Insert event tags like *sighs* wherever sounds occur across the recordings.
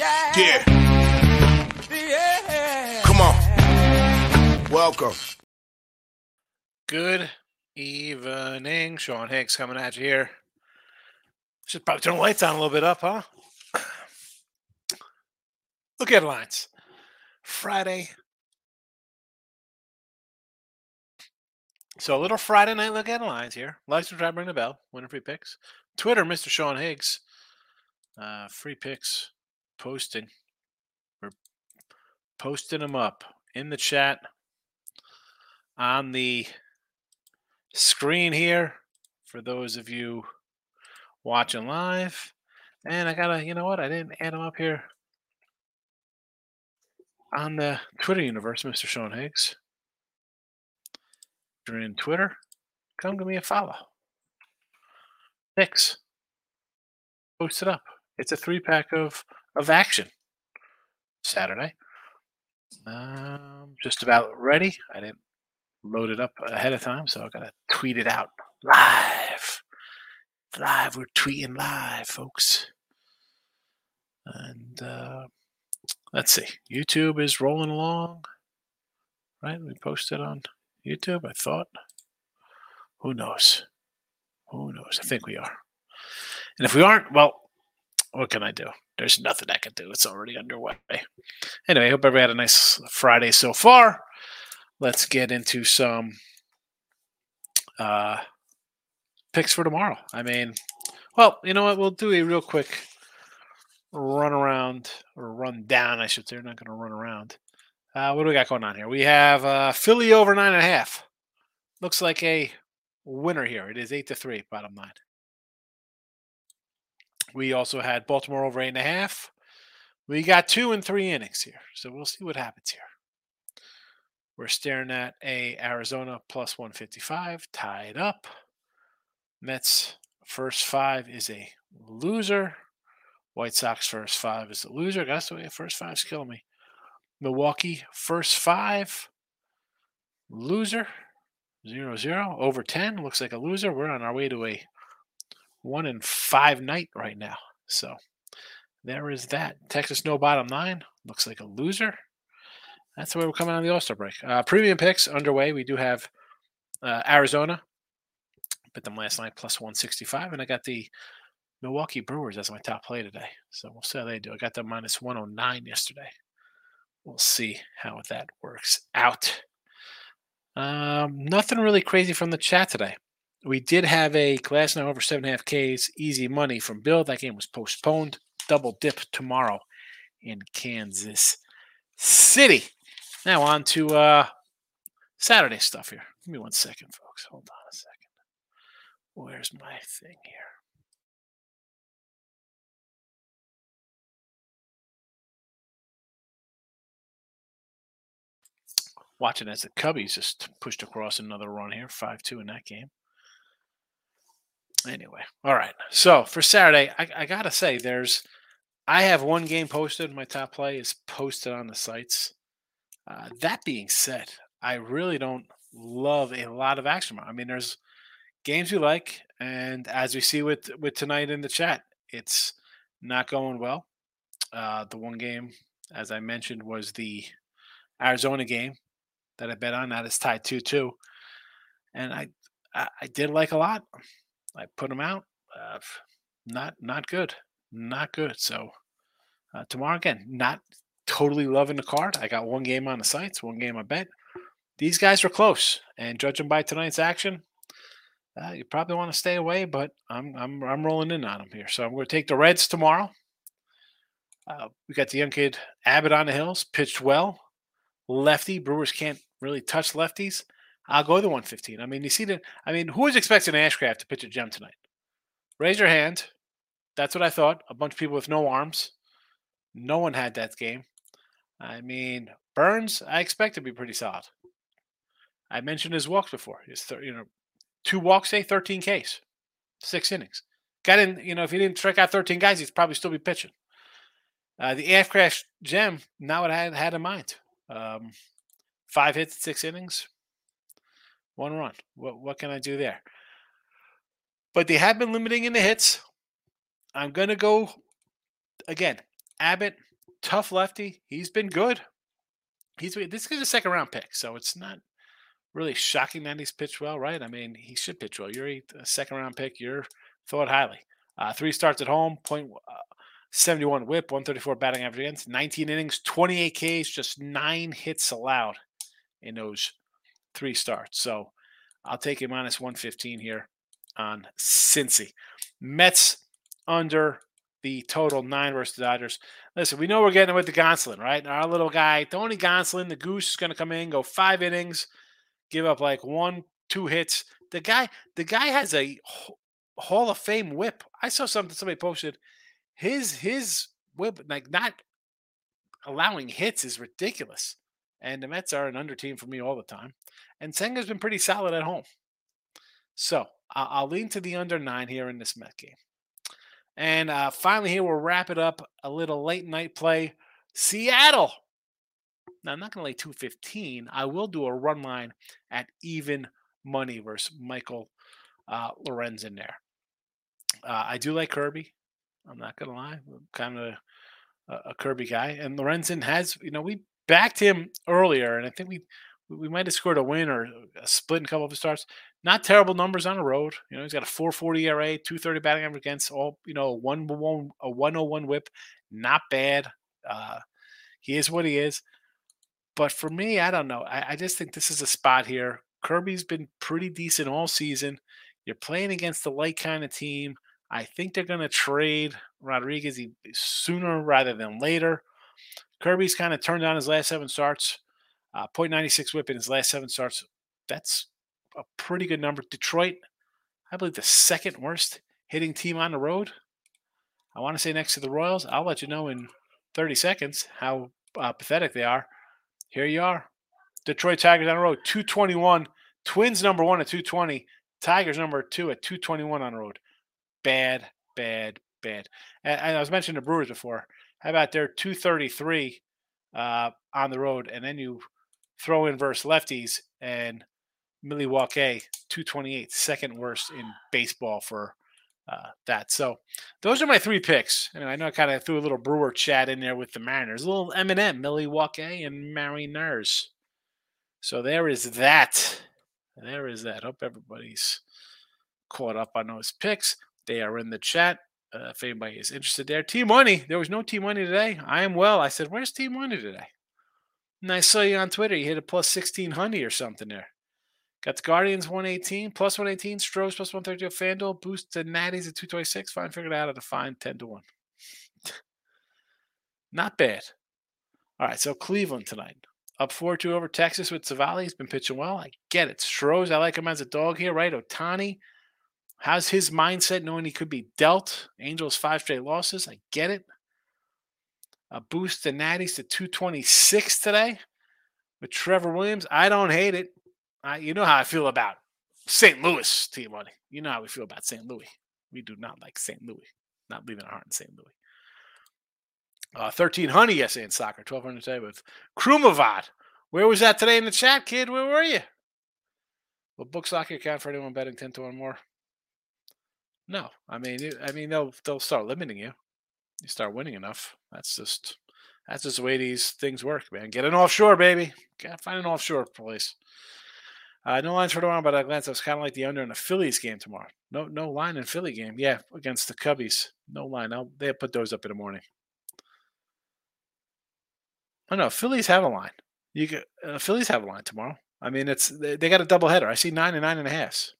Yeah. Yeah. Yeah. Come on. Welcome. Good evening. Sean Higgs coming at you here. Should probably turn the lights on a little bit up, huh? Look at the lines. Friday. So a little Friday night look at the lines here. Like subscribe, ring the bell. Winning Free Picks. Twitter, Mr. Sean Higgs. Uh, free picks posting. We're posting them up in the chat on the screen here for those of you watching live. And I gotta, you know what? I didn't add them up here on the Twitter universe, Mr. Sean Higgs. If you're in Twitter, come give me a follow. Picks. Post it up. It's a three pack of of action. Saturday. Um, just about ready. I didn't load it up ahead of time, so I gotta tweet it out live. Live, we're tweeting live, folks. And uh, let's see. YouTube is rolling along. Right? We posted on YouTube, I thought. Who knows? Who knows? I think we are. And if we aren't, well, what can I do? There's nothing I can do. It's already underway. Anyway, I hope everybody had a nice Friday so far. Let's get into some uh, picks for tomorrow. I mean, well, you know what? We'll do a real quick run around or run down, I should say. We're not going to run around. Uh, what do we got going on here? We have uh, Philly over nine and a half. Looks like a winner here. It is eight to three, bottom line. We also had Baltimore over eight and a half. We got two and three innings here, so we'll see what happens here. We're staring at a Arizona plus 155, tied up. Mets first five is a loser. White Sox first five is a loser. That's the way first five's killing me. Milwaukee first five, loser, zero zero over ten. Looks like a loser. We're on our way to a one and five night right now. So there is that. Texas no bottom nine. Looks like a loser. That's the way we're coming on the All Star break. Uh, premium picks underway. We do have uh, Arizona. Put them last night plus 165. And I got the Milwaukee Brewers as my top play today. So we'll see how they do. I got them minus 109 yesterday. We'll see how that works out. Um, nothing really crazy from the chat today. We did have a Glasnow over seven and a half Ks easy money from Bill. That game was postponed. Double dip tomorrow in Kansas City. Now on to uh, Saturday stuff here. Give me one second, folks. Hold on a second. Where's my thing here? Watching as the Cubbies just pushed across another run here, 5 2 in that game. Anyway, all right. So for Saturday, I, I got to say, there's, I have one game posted. My top play is posted on the sites. Uh, that being said, I really don't love a lot of action. I mean, there's games we like, and as we see with with tonight in the chat, it's not going well. Uh, the one game, as I mentioned, was the Arizona game that I bet on. That is tied two two, and I, I I did like a lot. I put them out. Uh, not not good, not good. So uh, tomorrow again, not totally loving the card. I got one game on the sites, one game I bet. These guys were close, and judging by tonight's action, uh, you probably want to stay away. But I'm I'm I'm rolling in on them here, so I'm going to take the Reds tomorrow. Uh, we got the young kid Abbott on the hills, pitched well, lefty. Brewers can't really touch lefties. I'll go the 115. I mean, you see the. I mean, who was expecting Ashcraft to pitch a gem tonight? Raise your hand. That's what I thought. A bunch of people with no arms. No one had that game. I mean, Burnes, I expect to be pretty solid. I mentioned his walks before. His, th- you know, two walks, say 13 Ks, six innings. Got in, you know, if he didn't strike out 13 guys, he'd probably still be pitching. Uh, the Ashcraft gem, now what I had, had in mind. Um, five hits, six innings, one run. What what can I do there? But they have been limiting in the hits. I'm gonna go again. Abbott tough lefty. He's been good. He's this is a second round pick, so it's not really shocking that he's pitched well, right? I mean, he should pitch well. You're a second round pick. You're thought highly. Uh, three starts at home, point uh, 71 whip, 134 batting average against, 19 innings, 28 Ks, just nine hits allowed in those three starts. So I'll take a minus 115 here on Cincy. Mets under the total nine versus the Dodgers. Listen, we know we're getting with the Gonsolin, right? Our little guy, Tony Gonsolin, the goose is going to come in, go five innings, give up like one, two hits. The guy, the guy has a Hall of Fame whip. I saw something somebody posted. His his whip, like not allowing hits, is ridiculous. And the Mets are an under team for me all the time. And Senga's been pretty solid at home. So I'll, I'll lean to the under nine here in this Met game. And uh, finally, here we'll wrap it up. A little late night play. Seattle. Now, I'm not going to lay 215. I will do a run line at even money versus Michael uh, Lorenz in there. Uh, I do like Kirby. I'm not going to lie. I'm kind of a, a Kirby guy. And Lorenzen has, you know, we backed him earlier, and I think we we might have scored a win or a split in a couple of his starts. Not terrible numbers on the road. You know, he's got a 440 ERA, 230 batting average against all, you know, one one a 101 whip. Not bad. Uh, he is what he is. But for me, I don't know. I, I just think this is a spot here. Kirby's been pretty decent all season. You're playing against the light kind of team. I think they're going to trade Rodriguez sooner rather than later. Kirby's kind of turned on his last seven starts. Uh, 0.96 whip in his last seven starts. That's a pretty good number. Detroit, I believe the second worst hitting team on the road. I want to say next to the Royals. I'll let you know in 30 seconds how uh, pathetic they are. Here you are. Detroit Tigers on the road, 221. Twins number one at 220. Tigers number two at 221 on the road. Bad, bad, bad. And, and I was mentioning the Brewers before. How about their 233 uh, on the road, and then you throw in versus lefties and Milwaukee 228, second worst in baseball for uh, that. So those are my three picks. And I know I kind of threw a little Brewer chat in there with the Mariners, a little M&M, Milwaukee and Mariners. So there is that. There is that. Hope everybody's caught up on those picks. They are in the chat. Uh, if anybody is interested there. Team Money. There was no Team Money today. I am well. I said, Where's Team Money today? And I saw you on Twitter. You hit a plus 1600 or something there. Got the Guardians 118, plus 118, Stros plus 132, FanDuel, boost to Natties at 226. Fine, figured out how to find 10 to 1. *laughs* Not bad. All right, so Cleveland tonight. Up 4 2 over Texas with Civale. He's been pitching well. I get it. Stros, I like him as a dog here, right? Ohtani, How's his mindset knowing he could be dealt? Angels five straight losses. I get it. A boost to Natties to 226 today with Trevor Williams. I don't hate it. I, you know how I feel about St. Louis, team money. You know how we feel about St. Louis. We do not like St. Louis. Not leaving our heart in St. Louis. Uh, 1300 yesterday in soccer, 1200 today with Krumavad. Where was that today in the chat, kid? Where were you? Will book soccer account for anyone betting 10 to 1 more? No, I mean, I mean they'll they'll start limiting you. You start winning enough. That's just that's just the way these things work, man. Get an offshore, baby. Gotta find an offshore place. Uh, no lines for tomorrow, but Atlanta was kind of like the under in the Phillies game tomorrow. No, no line in Philly game. Yeah, against the Cubbies. No line. I'll, they'll put those up in the morning. Oh no, Phillies have a line. You get uh, Phillies have a line tomorrow. I mean, it's they, they got a double header. I see nine and nine and a half.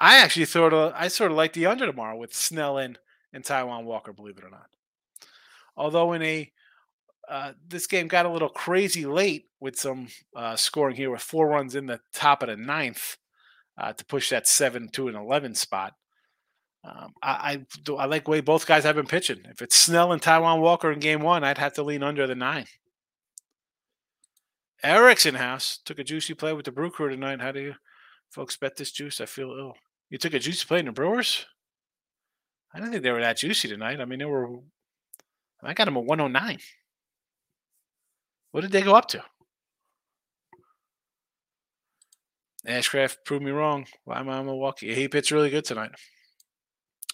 I actually sort of I sort of like the under tomorrow with Snell and and Taijuan Walker, believe it or not. Although in a uh, this game got a little crazy late with some uh, scoring here with four runs in the top of the ninth uh, to push that seven to an eleven spot. Um, I, I, I like the way both guys have been pitching. If it's Snell and Taijuan Walker in game one, I'd have to lean under the nine. Erickson House took a juicy play with the Brew Crew tonight. How do you folks bet this juice? I feel ill. You took a juicy play in the Brewers? I didn't think they were that juicy tonight. I mean, they were. I got them at 109. What did they go up to? Ashcraft proved me wrong. Why am I Milwaukee? He pitched really good tonight.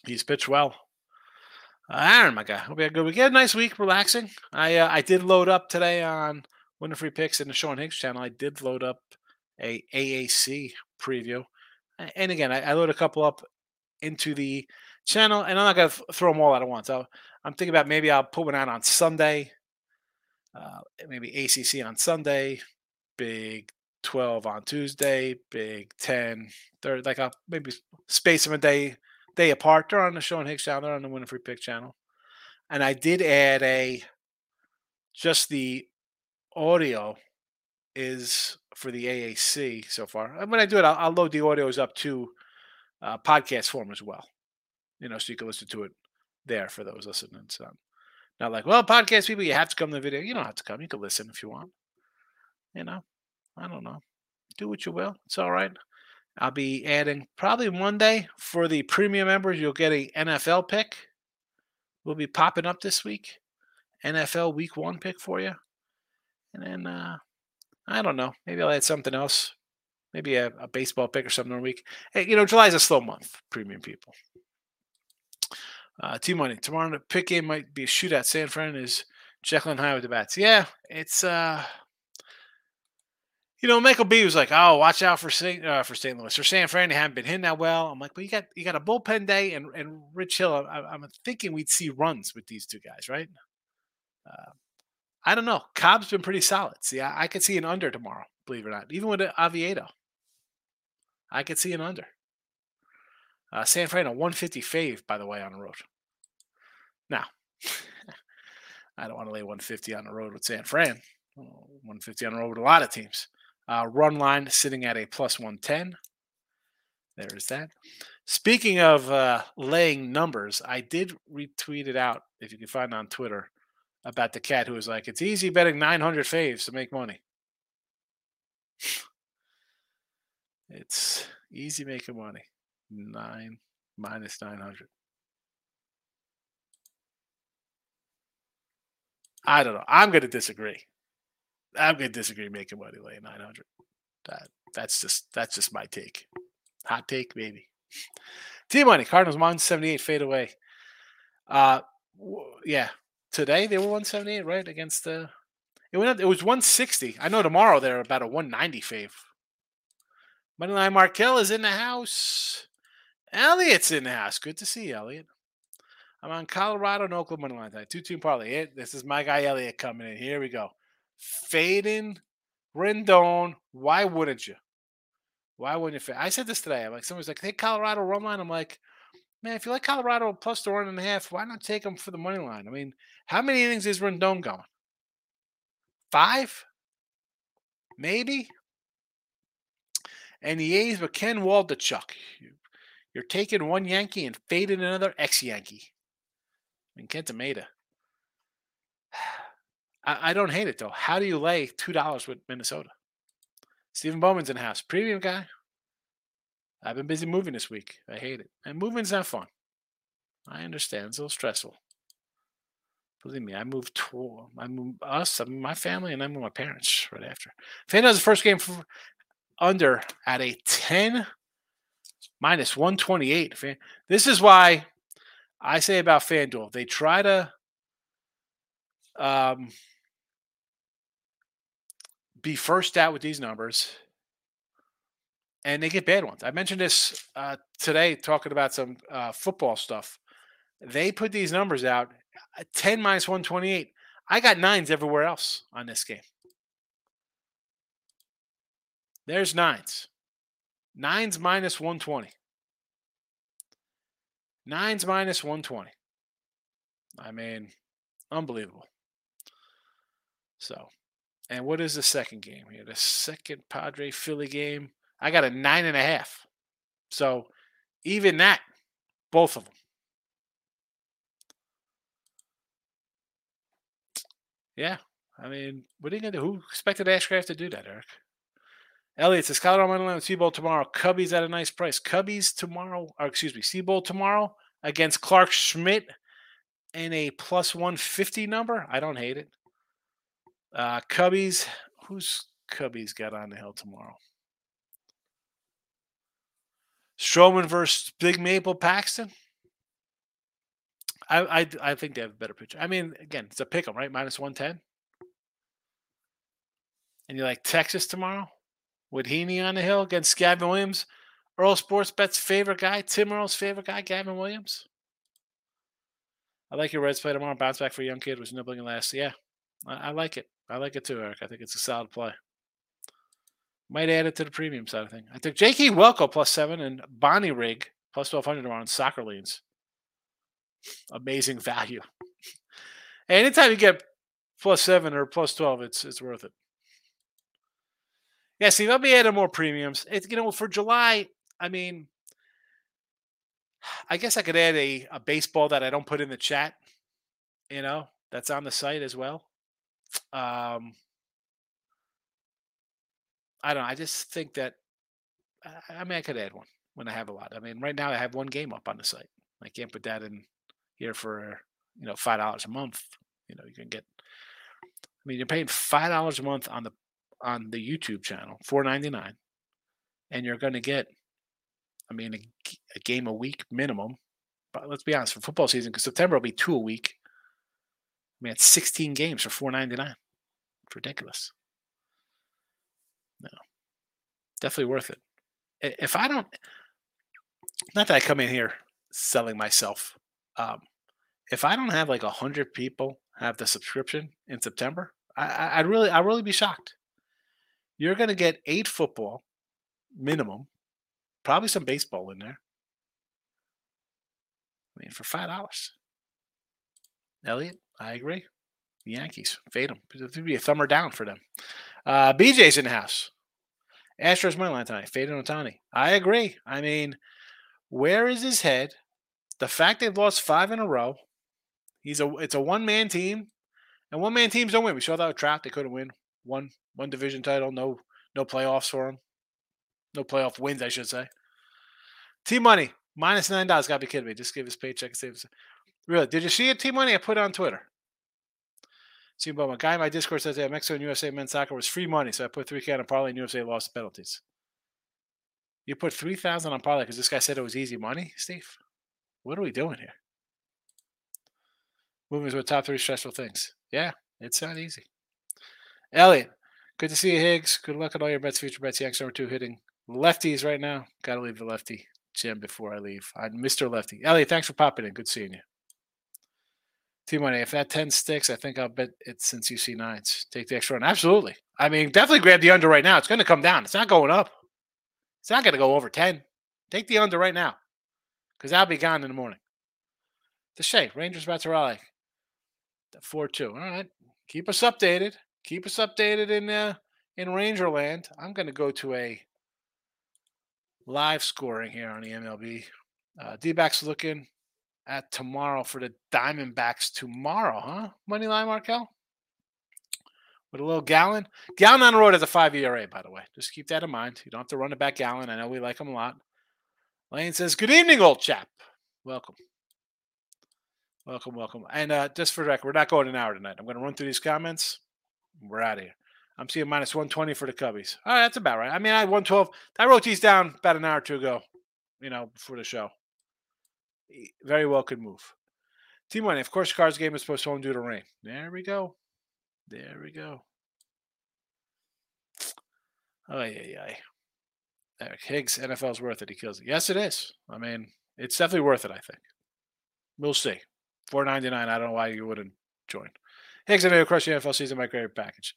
He's pitched well. Uh, Aaron, my guy, hope you had a good week. Yeah, nice week, relaxing. I uh, I did load up today on Winning Free Picks in the Sean Higgs channel. I did load up a AAC preview, and again, I, I load a couple up into the channel, and I'm not gonna throw them all out at once. i am thinking about maybe I'll put one out on Sunday, uh, maybe ACC on Sunday, Big 12 on Tuesday, Big 10, third, like a maybe space them a day day apart. They're on the Sean Higgs channel, they're on the Winning Free Pick channel. And I did add a just the audio is for the AAC so far. And when I do it, I'll, I'll load the audios up to uh, podcast form as well. You know, so you can listen to it there for those listening. So not like, well, podcast people, you have to come to the video. You don't have to come. You can listen if you want. You know, I don't know. Do what you will. It's all right. I'll be adding probably Monday for the premium members. You'll get a NFL pick. We'll be popping up this week. NFL Week One pick for you, and then uh, I don't know. Maybe I'll add something else. Maybe a, a baseball pick or something a week. Hey, you know, July's a slow month. Premium people. Uh, T Money tomorrow. The pick game might be a shootout. San Fran is and Hyde with the bats. Yeah, it's uh you know, Michael B was like, "Oh, watch out for St. Uh, for St. Louis or San Fran. They haven't been hitting that well." I'm like, "But you got you got a bullpen day and and Rich Hill. I, am thinking we'd see runs with these two guys, right?" Uh, I don't know. Cobb's been pretty solid. See, I, I could see an under tomorrow. Believe it or not, even with Oviedo, I could see an under. Uh, San Fran a 150 fave, by the way, on the road. Now, *laughs* I don't want to lay 150 on the road with San Fran. 150 on the road with a lot of teams. Uh, run line sitting at a plus 110. There is that. Speaking of uh, laying numbers, I did retweet it out, if you can find it on Twitter, about the cat who was like, it's easy betting 900 faves to make money. *sighs* It's easy making money. Nine minus 900. I don't know. I'm going to disagree. I'm going to disagree making money laying 900. That that's just that's just my take. Hot take, maybe. T money Cardinals 178 fade away. Uh, yeah. Today they were 178, right? Against the it went up, it was 160. I know tomorrow they're about a 190 fave. Moneyline Markel is in the house. Elliot's in the house. Good to see you, Elliot. I'm on Colorado and Oakland money tonight. Two team parlay. This is my guy Elliot coming in. Here we go. Fading Rodon. Why wouldn't you? Why wouldn't you? Fade? I said this today. I'm like, someone's like, hey, Colorado run line. I'm like, man, if you like Colorado plus the one and a half, why not take them for the money line? I mean, how many innings is Rodon going? Five? Maybe? And the A's, but Ken Waldichuk. You're taking one Yankee and fading another ex Yankee. I mean, Kenta Maeda. *sighs* I, I don't hate it though. How do you lay two dollars with Minnesota? Stephen Bowman's in the house. Premium guy. I've been busy moving this week. I hate it. And moving's not fun. I understand. It's a little stressful. Believe me, I moved to I moved us, I moved my family, and I moved my parents right after. FanDuel's the first game for under at a 10 minus 128. This is why I say about FanDuel. They try to um, be first out with these numbers, and they get bad ones. I mentioned this uh, today talking about some uh, football stuff. They put these numbers out uh, 10 minus 128. I got nines everywhere else on this game. There's nines. Nines minus 120. Nines minus 120. I mean, unbelievable. So and what is the second game here? The second Padre Philly game. I got a nine and a half. So even that, both of them. Yeah. I mean, what are you going to do? Who expected Ashcraft to do that, Eric? Elliot says Colorado Money Line Seabold tomorrow. Cubbies at a nice price. Cubbies tomorrow, or excuse me, Seabold tomorrow against Clarke Schmidt in a plus 150 number. I don't hate it. Uh, Cubbies. Who's Cubbies got on the hill tomorrow? Stroman versus Big Maple Paxton. I, I I think they have a better picture. I mean, again, it's a pick 'em, right? Minus one ten. And you like Texas tomorrow with Heaney on the hill against Gavin Williams, Earl Sports Bet's favorite guy, Tim Earl's favorite guy, Gavin Williams. I like your Reds play tomorrow. Bounce back for a young kid was nibbling last. Yeah, I, I like it. I like it too, Eric. I think it's a solid play. Might add it to the premium side of thing. I took J.K. Welko plus seven and Bonnie Rig plus 1200 tomorrow on soccer leans. Amazing value. *laughs* Anytime you get plus seven or plus 12, it's it's worth it. Yeah, see, let me add more premiums. It's you know, for July, I mean, I guess I could add a, a baseball that I don't put in the chat, you know, that's on the site as well. Um, I don't know. I just think that uh, I mean I could add one when I have a lot. I mean, right now I have one game up on the site. I can't put that in here for you know five dollars a month. You know, you can get. I mean, you're paying five dollars a month on the on the YouTube channel, four ninety nine, and you're going to get. I mean, a, a, game a week minimum. But let's be honest, for football season, because September will be two a week. I mean, it's 16 games for 4.99. It's ridiculous. Definitely worth it. If I don't, not that I come in here selling myself. Um, if I don't have like a hundred people have the subscription in September, I, I'd really, I'd really be shocked. You're going to get eight football minimum, probably some baseball in there. I mean, for five dollars. Elliot, I agree. The Yankees fade them. It would be a thumber down for them. Uh, BJ's in the house. Astros money line tonight. Fading Ohtani. I agree. I mean, where is his head? The fact they've lost five in a row. He's a it's a one man team, and one man teams don't win. We saw that with Trout. They couldn't win one one division title. No no playoffs for him. No playoff wins, I should say. T Money minus nine dollars. Got to be kidding me. Just give his paycheck and save his. Really? Did you see it? T Money. I put it on Twitter. But my guy in my Discord says that Mexico and USA men's soccer was free money, so I put three K on parlay and USA lost penalties. You put three thousand on parlay because this guy said it was easy money, Steve. What are we doing here? Moving to top three stressful things. Yeah, it's not easy. Elliot, good to see you, Higgs. Good luck on all your bets, future bets. Yanks number two hitting lefties right now. Got to leave the lefty gym before I leave. I'm Mr. Lefty. Elliot, thanks for popping in. Good seeing you. T money. If that 10 sticks, I think I'll bet it since you see nines. Take the extra run. Absolutely. I mean, definitely grab the under right now. It's going to come down. It's not going up. It's not going to go over 10. Take the under right now because I'll be gone in the morning. The Shea, Rangers about to rally. 4 2. All right. Keep us updated. Keep us updated in uh, in Rangerland. I'm going to go to a live scoring here on the MLB. Uh, D backs looking at tomorrow for the Diamondbacks tomorrow, huh? Moneyline Markel? With a little Gallen. Gallen on the road has a five ERA, by the way. Just keep that in mind. You don't have to run it back Gallen. I know we like him a lot. Lane says, Good evening, old chap. Welcome. Welcome, welcome. And uh, just for the record, we're not going an hour tonight. I'm going to run through these comments. We're out of here. I'm seeing minus 120 for the Cubbies. All right, that's about right. I mean, I had 112. I wrote these down about an hour or two ago, you know, before the show very well could move. Team one, of course, Cards game is postponed due to rain. There we go. There we go. Oh yeah, yeah. Eric Higgs, NFL's worth it. He kills it. Yes, it is. I mean, it's definitely worth it. I think. We'll see. Four ninety nine. I don't know why you wouldn't join. Higgs, I know across the NFL season, my great package.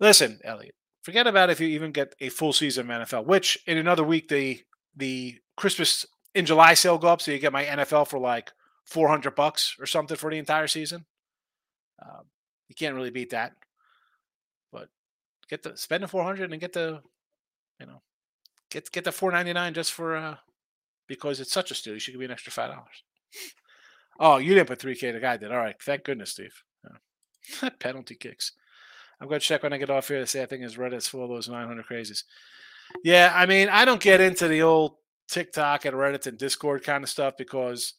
Listen, Elliot. Forget about if you even get a full season of NFL. Which in another week the the Christmas in July sale go up, so you get my NFL for like four hundred bucks or something for the entire season. Um, you can't really beat that. But get the spend the four hundred and get the, you know, get get the four ninety nine just for uh because it's such a steal. You should give me an extra five dollars. Oh, you didn't put three K. The guy did. All right, thank goodness, Steve. Yeah. *laughs* Penalty kicks. I'm to check when I get off here to say I think his Reddit's full of those 900 crazies. Yeah, I mean, I don't get into the old TikTok and Reddit and Discord kind of stuff because,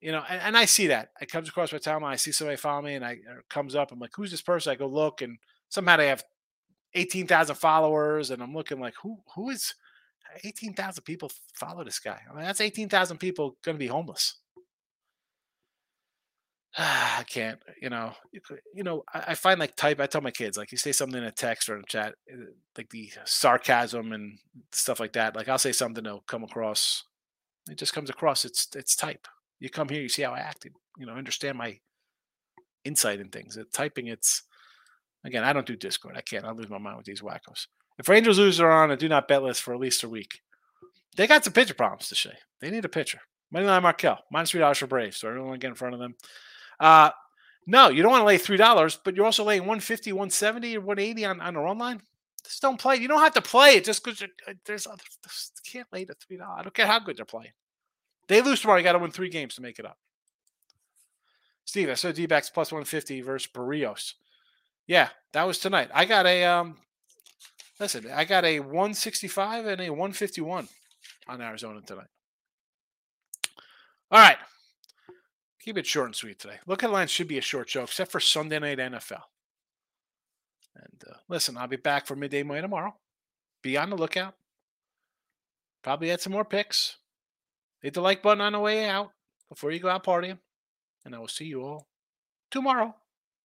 you know, and, and I see that. It comes across my timeline. I see somebody follow me and I it comes up. I'm like, who's this person? I go look and somehow they have 18,000 followers and I'm looking like, who who is 18,000 people follow this guy? I mean, that's 18,000 people going to be homeless. *sighs* I can't, you know, you know, I, find like type. I tell my kids like you say something in a text or in a chat, uh, like the sarcasm and stuff like that. Like I'll say something that'll come across. It just comes across. It's it's type. You come here, you see how I acted. You know, understand my insight in things. Uh, typing, it's again. I don't do Discord. I can't. I lose my mind with these wackos. If Rangers lose, are on a do not bet list for at least a week. They got some pitcher problems to say. They need a pitcher. Moneyline Markel minus three dollars for Braves. So everyone get in front of them. Uh, no, you don't want to lay three dollars, but you're also laying 150, 170, or 180 on, on the run line. Just don't play. You don't have to play it just because there's other can't lay the three dollars. I don't care how good they're playing. They lose tomorrow. You got to win three games to make it up. Steve, I saw D backs plus 150 versus Barrios. Yeah, that was tonight. I got a um listen, I got a 165 and a 151 on Arizona tonight. All right. Keep it short and sweet today. Look at Lines should be a short show, except for Sunday night NFL. And uh, listen, I'll be back for midday Monday tomorrow. Be on the lookout. Probably add some more picks. Hit the like button on the way out before you go out partying. And I will see you all tomorrow.